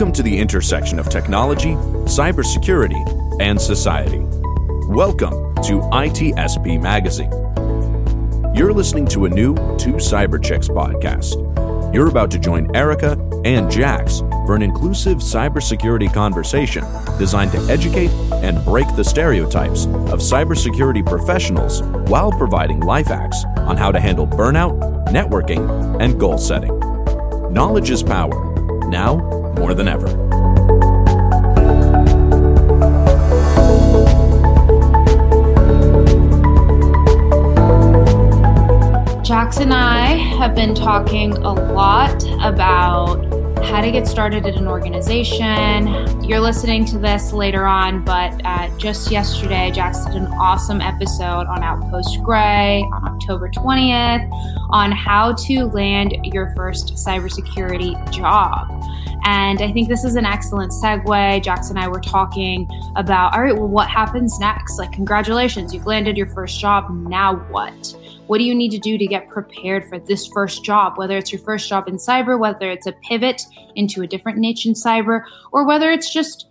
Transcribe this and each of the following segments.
Welcome to the intersection of technology, cybersecurity, and society. Welcome to ITSP Magazine. You're listening to a new Two Cyber Chicks podcast. You're about to join Erika and Jax for an inclusive cybersecurity conversation designed to educate and break the stereotypes of cybersecurity professionals while providing life hacks on how to handle burnout, networking, and goal setting. Knowledge is power. Now, more than ever. Jax and I have been talking a lot about how to get started at an organization. You're listening to this later on, but uh, just yesterday, Jax did an awesome episode on Outpost Gray October 20th on how to land your first cybersecurity job. And I think this is an excellent segue. Jax and I were talking about all right, well, what happens next? Like, congratulations, you've landed your first job. Now what? What do you need to do to get prepared for this first job? Whether it's your first job in cyber, whether it's a pivot into a different niche in cyber, or whether it's just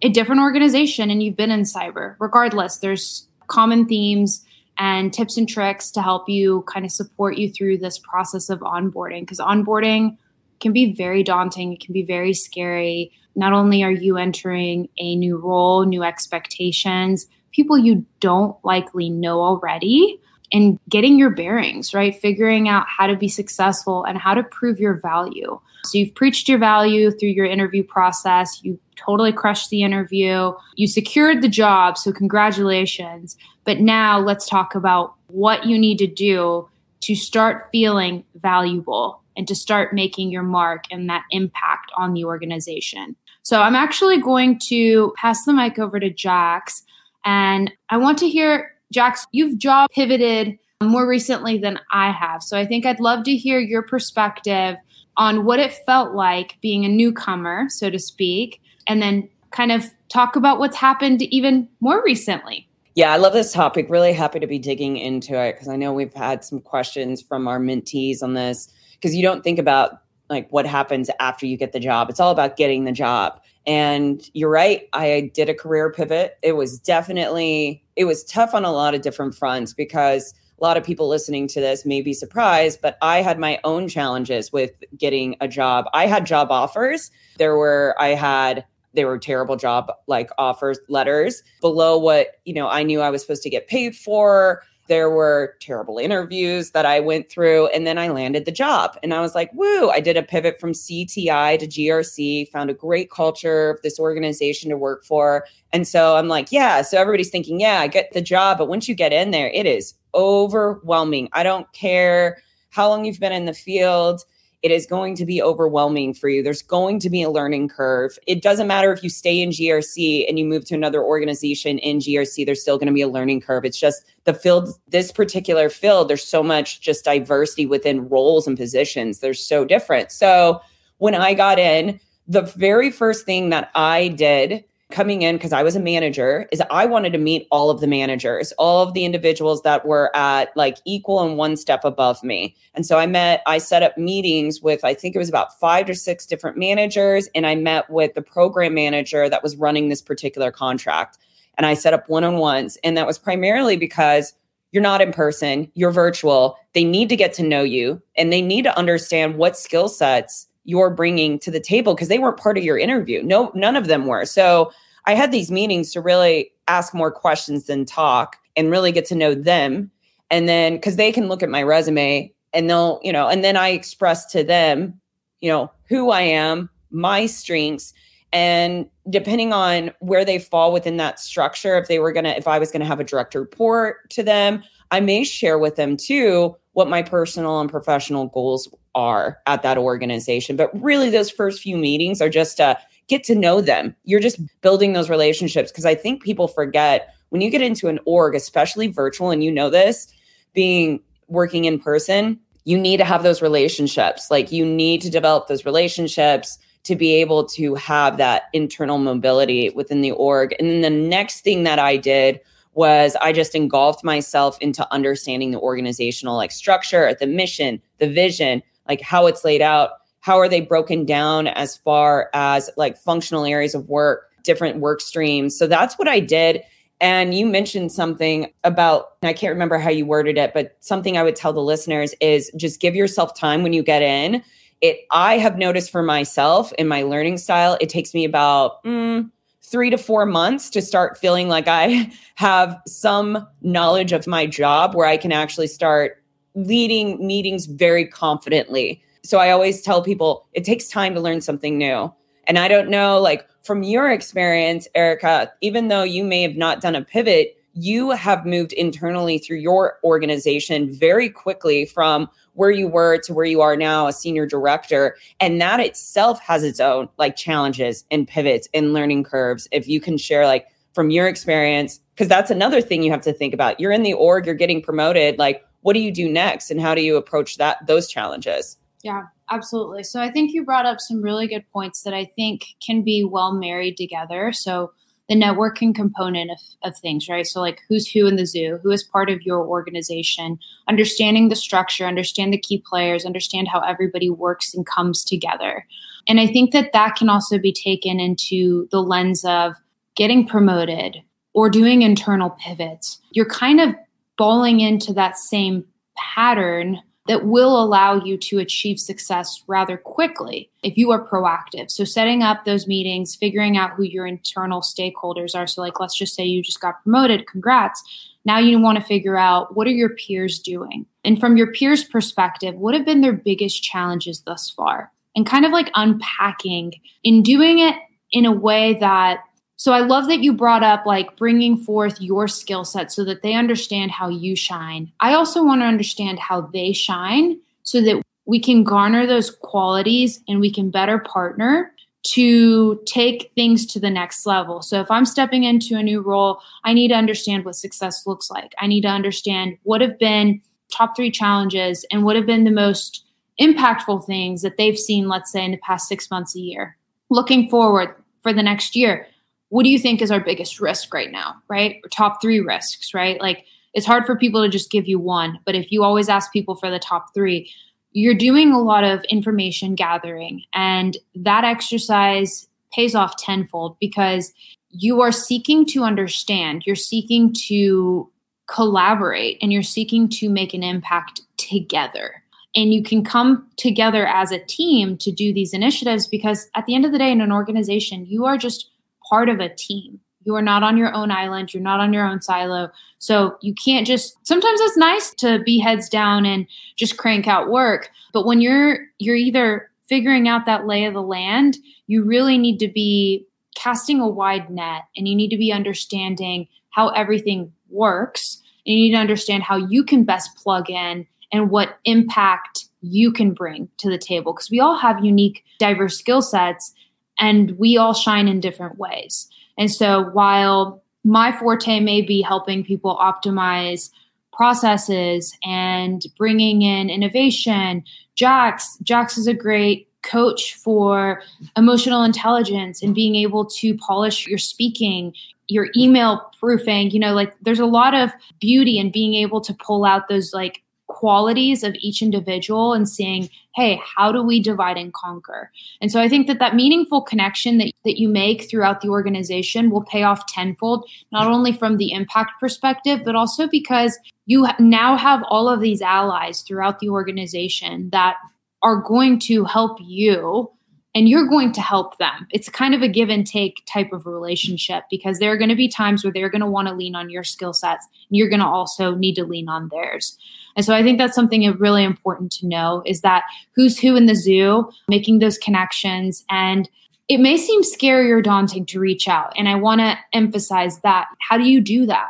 a different organization and you've been in cyber. Regardless, there's common themes and tips and tricks to help you kind of support you through this process of onboarding because onboarding can be very daunting, it can be very scary. Not only are you entering a new role, new expectations, people you don't likely know already and getting your bearings, right? Figuring out how to be successful and how to prove your value. So you've preached your value through your interview process. You totally crushed the interview. You secured the job. So congratulations. But now let's talk about what you need to do to start feeling valuable and to start making your mark and that impact on the organization. So I'm actually going to pass the mic over to Jax. And I want to hear Jax, you've job pivoted more recently than I have. So I think I'd love to hear your perspective on what it felt like being a newcomer, so to speak, and then kind of talk about what's happened even more recently. Yeah, I love this topic. Really happy to be digging into it because I know we've had some questions from our mentees on this because you don't think about like what happens after you get the job. It's all about getting the job. And you're right, I did a career pivot. It was definitely it was tough on a lot of different fronts because a lot of people listening to this may be surprised, but I had my own challenges with getting a job. I had job offers. There were I had they were terrible job like offers letters below what, you know, I knew I was supposed to get paid for there were terrible interviews that I went through, and then I landed the job. And I was like, woo, I did a pivot from CTI to GRC, found a great culture of this organization to work for. And so I'm like, yeah. So everybody's thinking, yeah, I get the job. But once you get in there, it is overwhelming. I don't care how long you've been in the field it is going to be overwhelming for you. There's going to be a learning curve. It doesn't matter if you stay in GRC and you move to another organization in GRC, there's still going to be a learning curve. It's just the field, this particular field, there's so much just diversity within roles and positions. They're so different. So when I got in, the very first thing that I did coming in because I was a manager is I wanted to meet all of the managers, all of the individuals that were at like equal and one step above me. And so I met, I set up meetings with, I think it was about five or six different managers. And I met with the program manager that was running this particular contract. And I set up one on ones. And that was primarily because you're not in person, you're virtual. They need to get to know you and they need to understand what skill sets you're bringing to the table because they weren't part of your interview. No, none of them were. So I had these meetings to really ask more questions than talk and really get to know them. And then because they can look at my resume and they'll, you know, and then I express to them, you know, who I am, my strengths. And depending on where they fall within that structure, if they were going to, if I was going to have a direct report to them, I may share with them too what my personal and professional goals are at that organization. But really, those first few meetings are just to get to know them. You're just building those relationships because I think people forget when you get into an org, especially virtual, and you know this, being working in person, you need to have those relationships. Like you need to develop those relationships to be able to have that internal mobility within the org. And then the next thing that I did was I just engulfed myself into understanding the organizational like structure, the mission, the vision, like how it's laid out, how are they broken down as far as like functional areas of work, different work streams. So that's what I did. And you mentioned something about, I can't remember how you worded it, but something I would tell the listeners is just give yourself time when you get in. It, I have noticed for myself in my learning style, it takes me about mm, three to four months to start feeling like I have some knowledge of my job where I can actually start leading meetings very confidently. So I always tell people it takes time to learn something new. And I don't know, like from your experience, Erika, even though you may have not done a pivot, you have moved internally through your organization very quickly from where you were to where you are now, a senior director. And that itself has its own like challenges and pivots and learning curves. If you can share, like, from your experience, because that's another thing you have to think about. You're in the org, you're getting promoted. Like, what do you do next? And how do you approach that, those challenges? Yeah, absolutely. So I think you brought up some really good points that I think can be well married together. So the networking component of, of things, right? So like who's who in the zoo, who is part of your organization, understanding the structure, understand the key players, understand how everybody works and comes together. And I think that that can also be taken into the lens of getting promoted or doing internal pivots. You're kind of falling into that same pattern that will allow you to achieve success rather quickly if you are proactive. So, setting up those meetings, figuring out who your internal stakeholders are. So, like, let's just say you just got promoted, congrats. Now you want to figure out what are your peers doing? And from your peers' perspective, what have been their biggest challenges thus far? And kind of like unpacking in doing it in a way that so I love that you brought up like bringing forth your skill set so that they understand how you shine. I also want to understand how they shine so that we can garner those qualities and we can better partner to take things to the next level. So if I'm stepping into a new role, I need to understand what success looks like. I need to understand what have been top 3 challenges and what have been the most impactful things that they've seen let's say in the past 6 months a year. Looking forward for the next year, what do you think is our biggest risk right now, right? Or top three risks, right? Like it's hard for people to just give you one, but if you always ask people for the top three, you're doing a lot of information gathering. And that exercise pays off tenfold because you are seeking to understand, you're seeking to collaborate, and you're seeking to make an impact together. And you can come together as a team to do these initiatives because at the end of the day, in an organization, you are just part of a team. You are not on your own island. You're not on your own silo. So you can't just sometimes it's nice to be heads down and just crank out work. But when you're you're either figuring out that lay of the land, you really need to be casting a wide net and you need to be understanding how everything works. And you need to understand how you can best plug in and what impact you can bring to the table because we all have unique diverse skill sets and we all shine in different ways. And so while my forte may be helping people optimize processes and bringing in innovation, Jax, Jax is a great coach for emotional intelligence and being able to polish your speaking, your email proofing, you know, like there's a lot of beauty in being able to pull out those like qualities of each individual and seeing hey how do we divide and conquer? And so i think that that meaningful connection that, that you make throughout the organization will pay off tenfold not only from the impact perspective but also because you now have all of these allies throughout the organization that are going to help you and you're going to help them. It's kind of a give and take type of relationship because there are going to be times where they're going to want to lean on your skill sets and you're going to also need to lean on theirs. And so I think that's something really important to know is that who's who in the zoo, making those connections and it may seem scary or daunting to reach out and I want to emphasize that. How do you do that?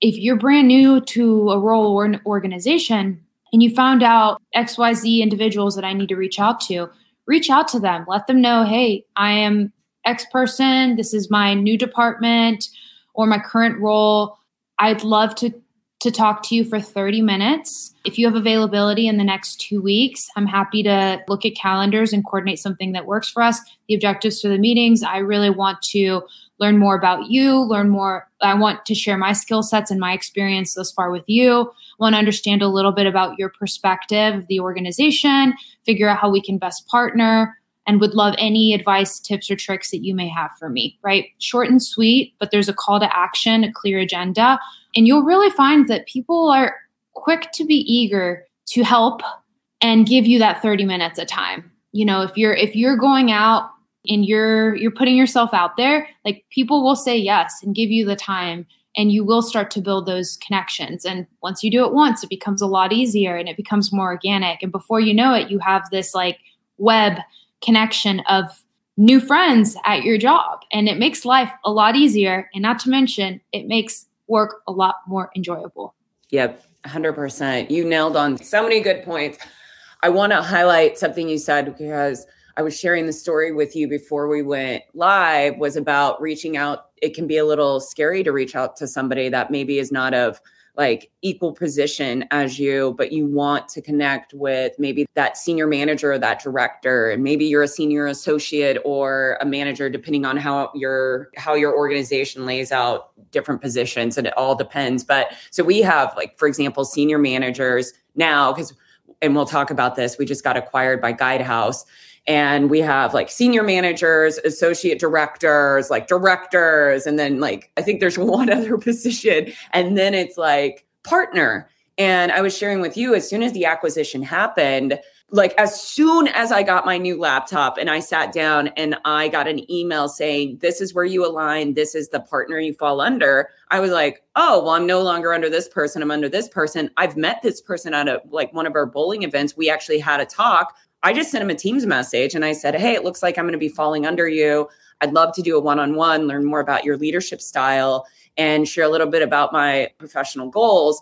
If you're brand new to a role or an organization and you found out XYZ individuals that I need to reach out to, reach out to them. Let them know, hey, I am X person. This is my new department or my current role. I'd love to to talk to you for 30 minutes. If you have availability in the next two weeks, I'm happy to look at calendars and coordinate something that works for us. The objectives for the meetings, I really want to learn more about you, learn more. I want to share my skill sets and my experience thus far with you. I want to understand a little bit about your perspective of the organization, figure out how we can best partner, and would love any advice, tips, or tricks that you may have for me, right? Short and sweet, but there's a call to action, a clear agenda. And you'll really find that people are quick to be eager to help and give you that 30 minutes of time. You know, if you're if you're going out and you're you're putting yourself out there like people will say yes and give you the time and you will start to build those connections. And once you do it once it becomes a lot easier and it becomes more organic. And before you know it you have this like web connection of new friends at your job. And it makes life a lot easier. And not to mention it makes work a lot more enjoyable. Yep 100% you nailed on so many good points. I want to highlight something you said because I was sharing the story with you before we went live was about reaching out. It can be a little scary to reach out to somebody that maybe is not of like equal position as you, but you want to connect with maybe that senior manager or that director, and maybe you're a senior associate or a manager, depending on how your how your organization lays out different positions, and it all depends. But so we have like, for example, senior managers now because and we'll talk about this. We just got acquired by Guidehouse and we have like senior managers associate directors like directors and then like i think there's one other position. And then it's like partner. And i was sharing with you as soon as the acquisition happened like as soon as i got my new laptop and i sat down and i got an email saying this is where you align. This is the partner you fall under i was like oh well i'm no longer under this person. I'm under this person. I've met this person at a like one of our bowling events. We actually had a talk I just sent him a Teams message and I said, Hey, it looks like I'm going to be falling under you. I'd love to do a one on one, learn more about your leadership style, and share a little bit about my professional goals.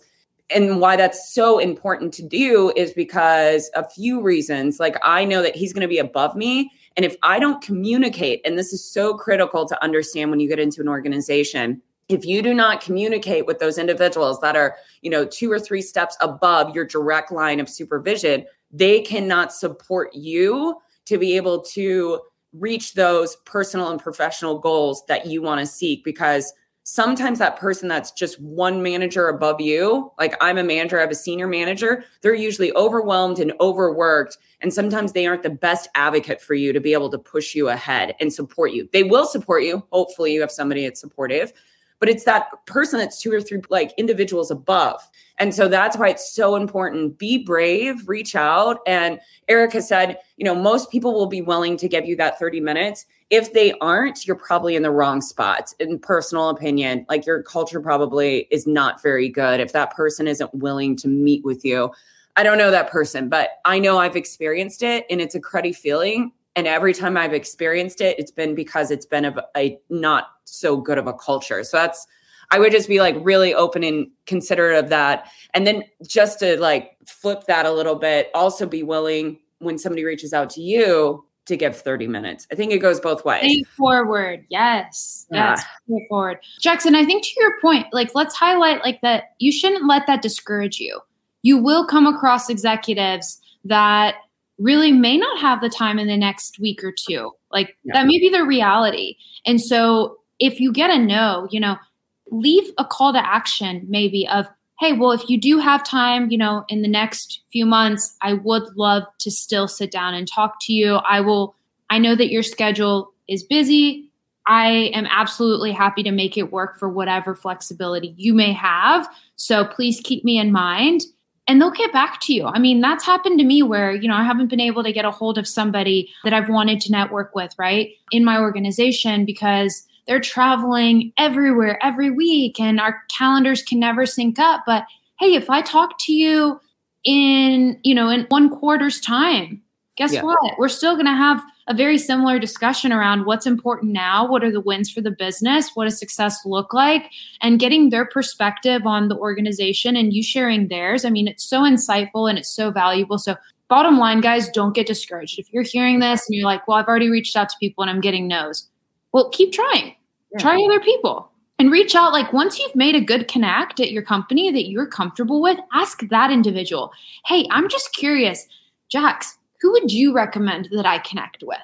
And why that's so important to do is because a few reasons. Like, I know that he's going to be above me. And if I don't communicate, and this is so critical to understand when you get into an organization, if you do not communicate with those individuals that are you know two or three steps above your direct line of supervision they cannot support you to be able to reach those personal and professional goals that you want to seek because sometimes that person that's just one manager above you like i'm a manager i have a senior manager they're usually overwhelmed and overworked and sometimes they aren't the best advocate for you to be able to push you ahead and support you. They will support you hopefully you have somebody that's supportive but it's that person that's two or three like individuals above. And so that's why it's so important. Be brave, reach out. And Erika said, you know, most people will be willing to give you that 30 minutes. If they aren't, you're probably in the wrong spot. In personal opinion, like your culture probably is not very good if that person isn't willing to meet with you. I don't know that person, but I know I've experienced it and it's a cruddy feeling. And every time I've experienced it, it's been because it's been a, a not so good of a culture. So that's I would just be like really open and considerate of that. And then just to like flip that a little bit, also be willing when somebody reaches out to you to give 30 minutes. I think it goes both ways. Forward, Yes. Yeah. Yes. Straightforward. Jackson, I think to your point, like let's highlight like that you shouldn't let that discourage you. You will come across executives that really may not have the time in the next week or two. Like yeah. that may be the reality. And so if you get a no, you know, leave a call to action maybe of, hey, well, if you do have time, you know, in the next few months, I would love to still sit down and talk to you. I will, I know that your schedule is busy. I am absolutely happy to make it work for whatever flexibility you may have. So please keep me in mind and they'll get back to you. I mean, that's happened to me where, you know, I haven't been able to get a hold of somebody that I've wanted to network with, right, in my organization because they're traveling everywhere every week and our calendars can never sync up. But hey, if I talk to you in, you know, in one quarter's time, guess yeah. what? We're still going to have a very similar discussion around what's important now, what are the wins for the business, what does success look like, and getting their perspective on the organization and you sharing theirs. I mean, it's so insightful and it's so valuable. So, bottom line, guys, don't get discouraged. If you're hearing this and you're like, well, I've already reached out to people and I'm getting no's, well, keep trying. Yeah. Try other people and reach out like once you've made a good connect at your company that you're comfortable with ask that individual hey i'm just curious jax who would you recommend that I connect with?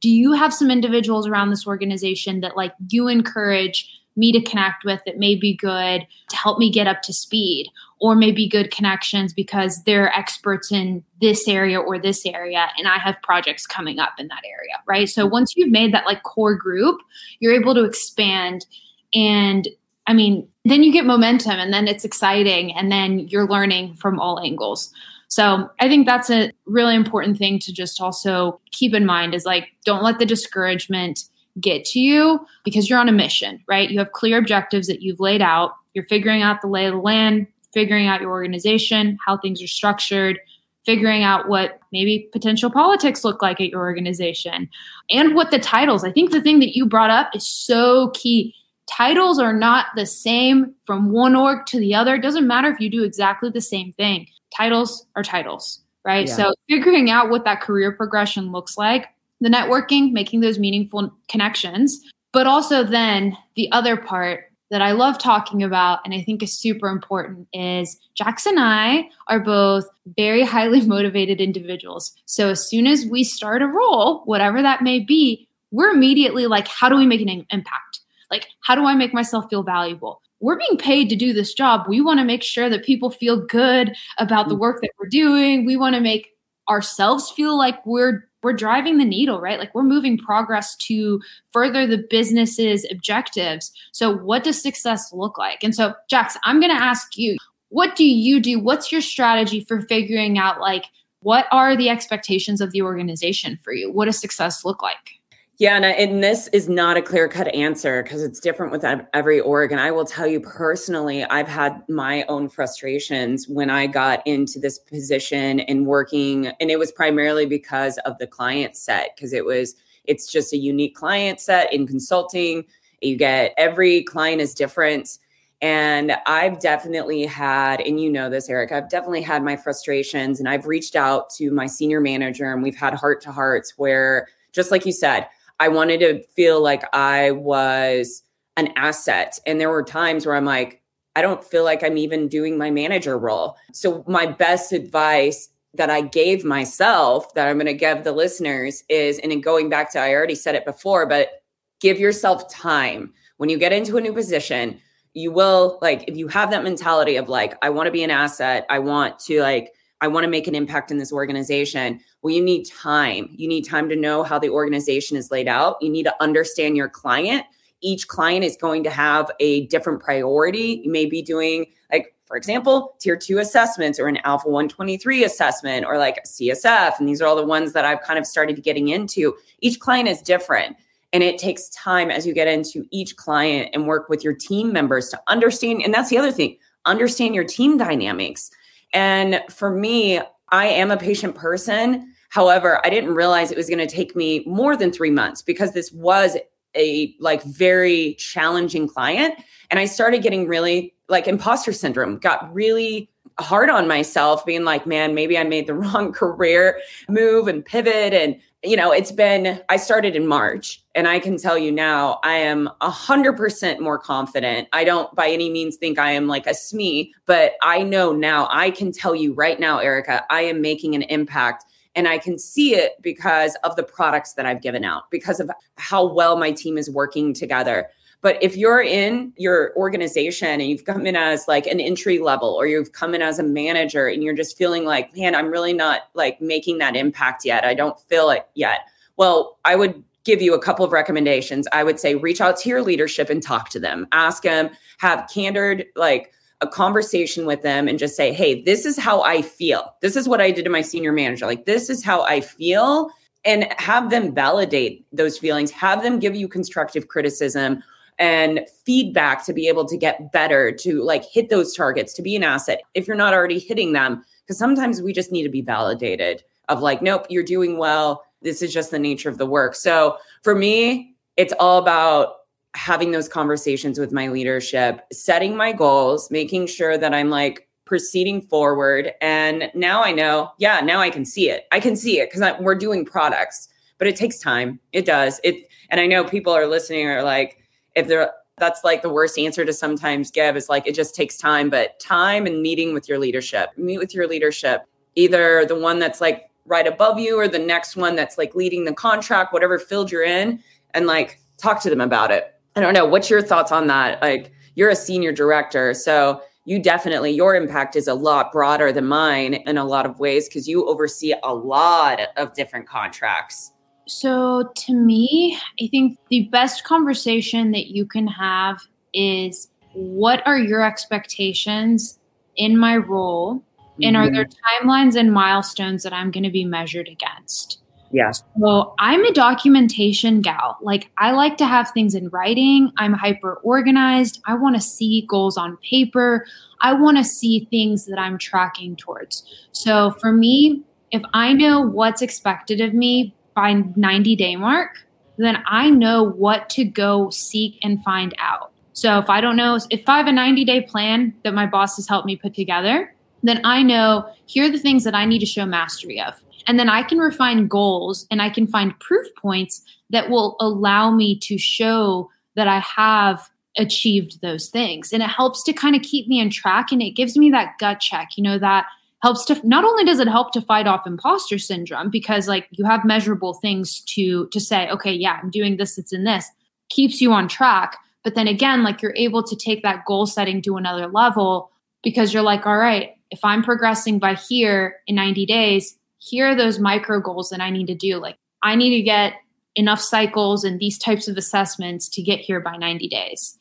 do you have some individuals around this organization that like you encourage me to connect with that may be good to help me get up to speed or maybe good connections because they're experts in this area or this area and i have projects coming up in that area right so once you've made that like core group you're able to expand and i mean then you get momentum and then it's exciting and then you're learning from all angles so I think that's a really important thing to just also keep in mind is like, don't let the discouragement get to you because you're on a mission, right? You have clear objectives that you've laid out. You're figuring out the lay of the land, figuring out your organization, how things are structured, figuring out what maybe potential politics look like at your organization and what the titles. I think the thing that you brought up is so key. Titles are not the same from one org to the other. It doesn't matter if you do exactly the same thing. Titles are titles, right? Yeah. So figuring out what that career progression looks like the networking, making those meaningful connections, but also then the other part that I love talking about and I think is super important is Jax and I are both very highly motivated individuals. So as soon as we start a role, whatever that may be, we're immediately like, how do we make an impact? Like, how do I make myself feel valuable? We're being paid to do this job. We want to make sure that people feel good about the mm. work that we're doing. We want to make ourselves feel like we're we're driving the needle, right? Like we're moving progress to further the business's objectives. So, what does success look like? And so, Jax, I'm going to ask you, what do you do? What's your strategy for figuring out like what are the expectations of the organization for you? What does success look like? Yeah, and, and this is not a clear cut answer because it's different with every org. And I will tell you personally, I've had my own frustrations when I got into this position and working, and it was primarily because of the client set, because it was it's just a unique client set in consulting. You get every client is different. And I've definitely had, and you know this, Eric, I've definitely had my frustrations. And I've reached out to my senior manager and we've had heart to hearts where, just like you said, I wanted to feel like I was an asset. And there were times where I'm like, I don't feel like I'm even doing my manager role. So, my best advice that I gave myself that I'm going to give the listeners is, and in going back to, I already said it before, but give yourself time. When you get into a new position, you will, like, if you have that mentality of like, I want to be an asset, I want to, like, I want to make an impact in this organization. Well, you need time. You need time to know how the organization is laid out. You need to understand your client. Each client is going to have a different priority. You may be doing, like, for example, tier two assessments or an Alpha 123 assessment or like CSF. And these are all the ones that I've kind of started getting into. Each client is different. And it takes time as you get into each client and work with your team members to understand. And that's the other thing understand your team dynamics and for me, I am a patient person. However, I didn't realize it was going to take me more than three months because this was a like very challenging client. And I started getting really like imposter syndrome, got really hard on myself, being like, man, maybe I made the wrong career move and pivot. And you know, it's been, I started in March and I can tell you now, I am a hundred percent more confident. I don't by any means think I am like a SME, but I know now, I can tell you right now, Erika, I am making an impact and I can see it because of the products that I've given out, because of how well my team is working together. But if you're in your organization and you've come in as like an entry level or you've come in as a manager and you're just feeling like, man, I'm really not like making that impact yet. I don't feel it yet. Well, I would give you a couple of recommendations. I would say reach out to your leadership and talk to them. Ask them, have candid like a conversation with them and just say, "Hey, this is how I feel. This is what I did to my senior manager. Like this is how I feel." And have them validate those feelings. Have them give you constructive criticism and feedback to be able to get better, to like hit those targets, to be an asset if you're not already hitting them. Because sometimes we just need to be validated of like, nope, you're doing well. This is just the nature of the work. So for me, it's all about having those conversations with my leadership, setting my goals, making sure that I'm like proceeding forward. And now I know, yeah, now I can see it. I can see it because we're doing products, but it takes time. It does. It, and I know people are listening are like, if they're that's like the worst answer to sometimes give is like it just takes time but time and meeting with your leadership meet with your leadership either the one that's like right above you or the next one that's like leading the contract, whatever field you're in, and like talk to them about it. I don't know. What's your thoughts on that? Like, you're a senior director. So you definitely, your impact is a lot broader than mine in a lot of ways because you oversee a lot of different contracts. So, to me, I think the best conversation that you can have is what are your expectations in my role? And are there mm-hmm. timelines and milestones that I'm going to be measured against? Yeah. So I'm a documentation gal. Like I like to have things in writing. I'm hyper organized. I want to see goals on paper. I want to see things that I'm tracking towards. So for me, if I know what's expected of me by 90 day mark, then I know what to go seek and find out. So if I don't know, if I have a 90 day plan that my boss has helped me put together, then I know here are the things that I need to show mastery of. And then I can refine goals and I can find proof points that will allow me to show that I have achieved those things. And it helps to kind of keep me in track and it gives me that gut check, you know, that helps to not only does it help to fight off imposter syndrome because like you have measurable things to to say okay yeah i'm doing this it's in this keeps you on track but then again like you're able to take that goal setting to another level because you're like all right if i'm progressing by here in 90 days here are those micro goals that I need to do. Like, I need to get enough cycles and these types of assessments to get here by 90 days.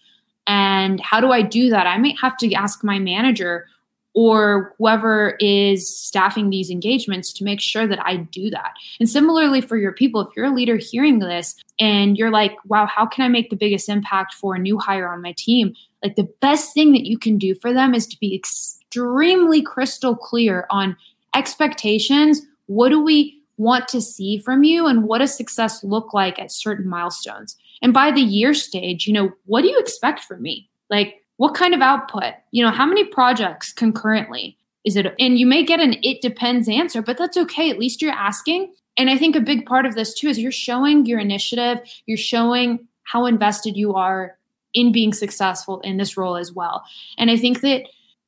And how do I do that? I might have to ask my manager or whoever is staffing these engagements to make sure that I do that. And similarly for your people, if you're a leader hearing this and you're like, wow, how can I make the biggest impact for a new hire on my team? Like the best thing that you can do for them is to be extremely crystal clear on expectations. What do we want to see from you? And what does success look like at certain milestones? And by the year stage, you know, what do you expect from me? Like, what kind of output? You know, how many projects concurrently? Is it, and you may get an it depends answer, but that's okay. At least you're asking. And I think a big part of this too is you're showing your initiative, you're showing how invested you are in being successful in this role as well. And I think that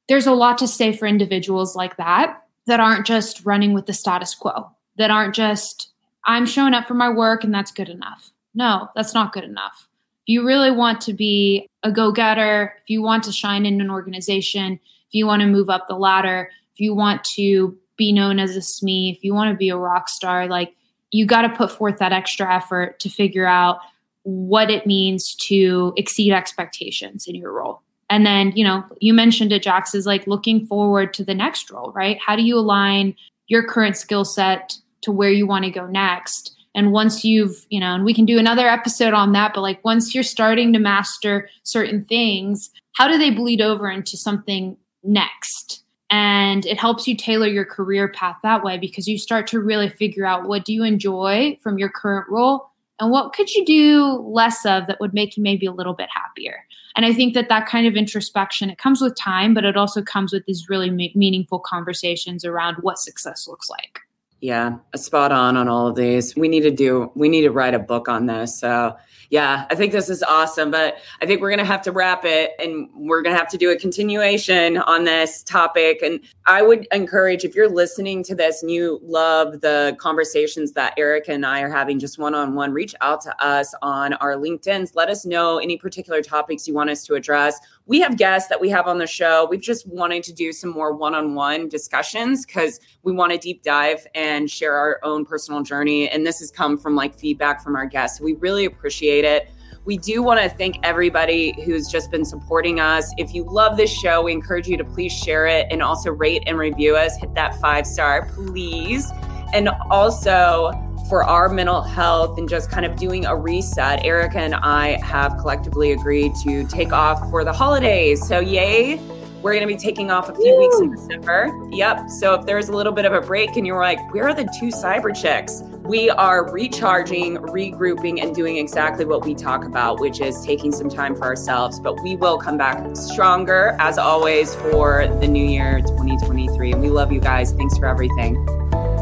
there's a lot to say for individuals like that that aren't just running with the status quo, that aren't just, I'm showing up for my work and that's good enough. No, that's not good enough. You really want to be a go getter, if you want to shine in an organization, if you want to move up the ladder, if you want to be known as a SME, if you want to be a rock star, like you got to put forth that extra effort to figure out what it means to exceed expectations in your role. And then, you know, you mentioned it, Jax, is like looking forward to the next role, right? How do you align your current skill set to where you want to go next? And once you've, you know, and we can do another episode on that, but like once you're starting to master certain things, how do they bleed over into something next? And it helps you tailor your career path that way because you start to really figure out what do you enjoy from your current role and what could you do less of that would make you maybe a little bit happier and i think that that kind of introspection it comes with time but it also comes with these really meaningful conversations around what success looks like yeah a spot on on all of these we need to do we need to write a book on this so yeah, I think this is awesome. But I think we're going to have to wrap it and we're going to have to do a continuation on this topic. And I would encourage if you're listening to this and you love the conversations that Erika and I are having just one on one, reach out to us on our LinkedIn's. Let us know any particular topics you want us to address. We have guests that we have on the show. We've just wanted to do some more one on one discussions because we want to deep dive and share our own personal journey. And this has come from like feedback from our guests. We really appreciate it. We do want to thank everybody who's just been supporting us. If you love this show, we encourage you to please share it and also rate and review us. Hit that five star, please. And also, for our mental health and just kind of doing a reset, Erika and I have collectively agreed to take off for the holidays. So, yay! We're going to be taking off a few Woo. weeks in December. Yep. So if there's a little bit of a break and you're like, where are the two cyber chicks? We are recharging, regrouping, and doing exactly what we talk about, which is taking some time for ourselves. But we will come back stronger, as always, for the new year 2023. And we love you guys. Thanks for everything.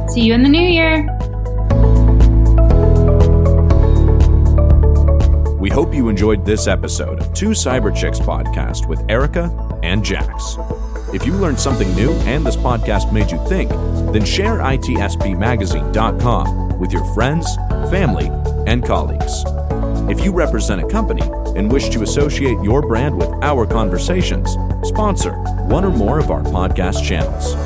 See you in the new year. We hope you enjoyed this episode of Two Cyber Chicks podcast with Erika and Jax. If you learned something new and this podcast made you think, then share itspmagazine.com with your friends, family, and colleagues. If you represent a company and wish to associate your brand with our conversations, sponsor one or more of our podcast channels.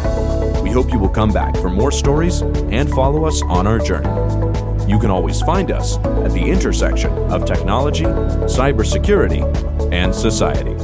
We hope you will come back for more stories and follow us on our journey. You can always find us at the intersection of technology, cybersecurity, and society.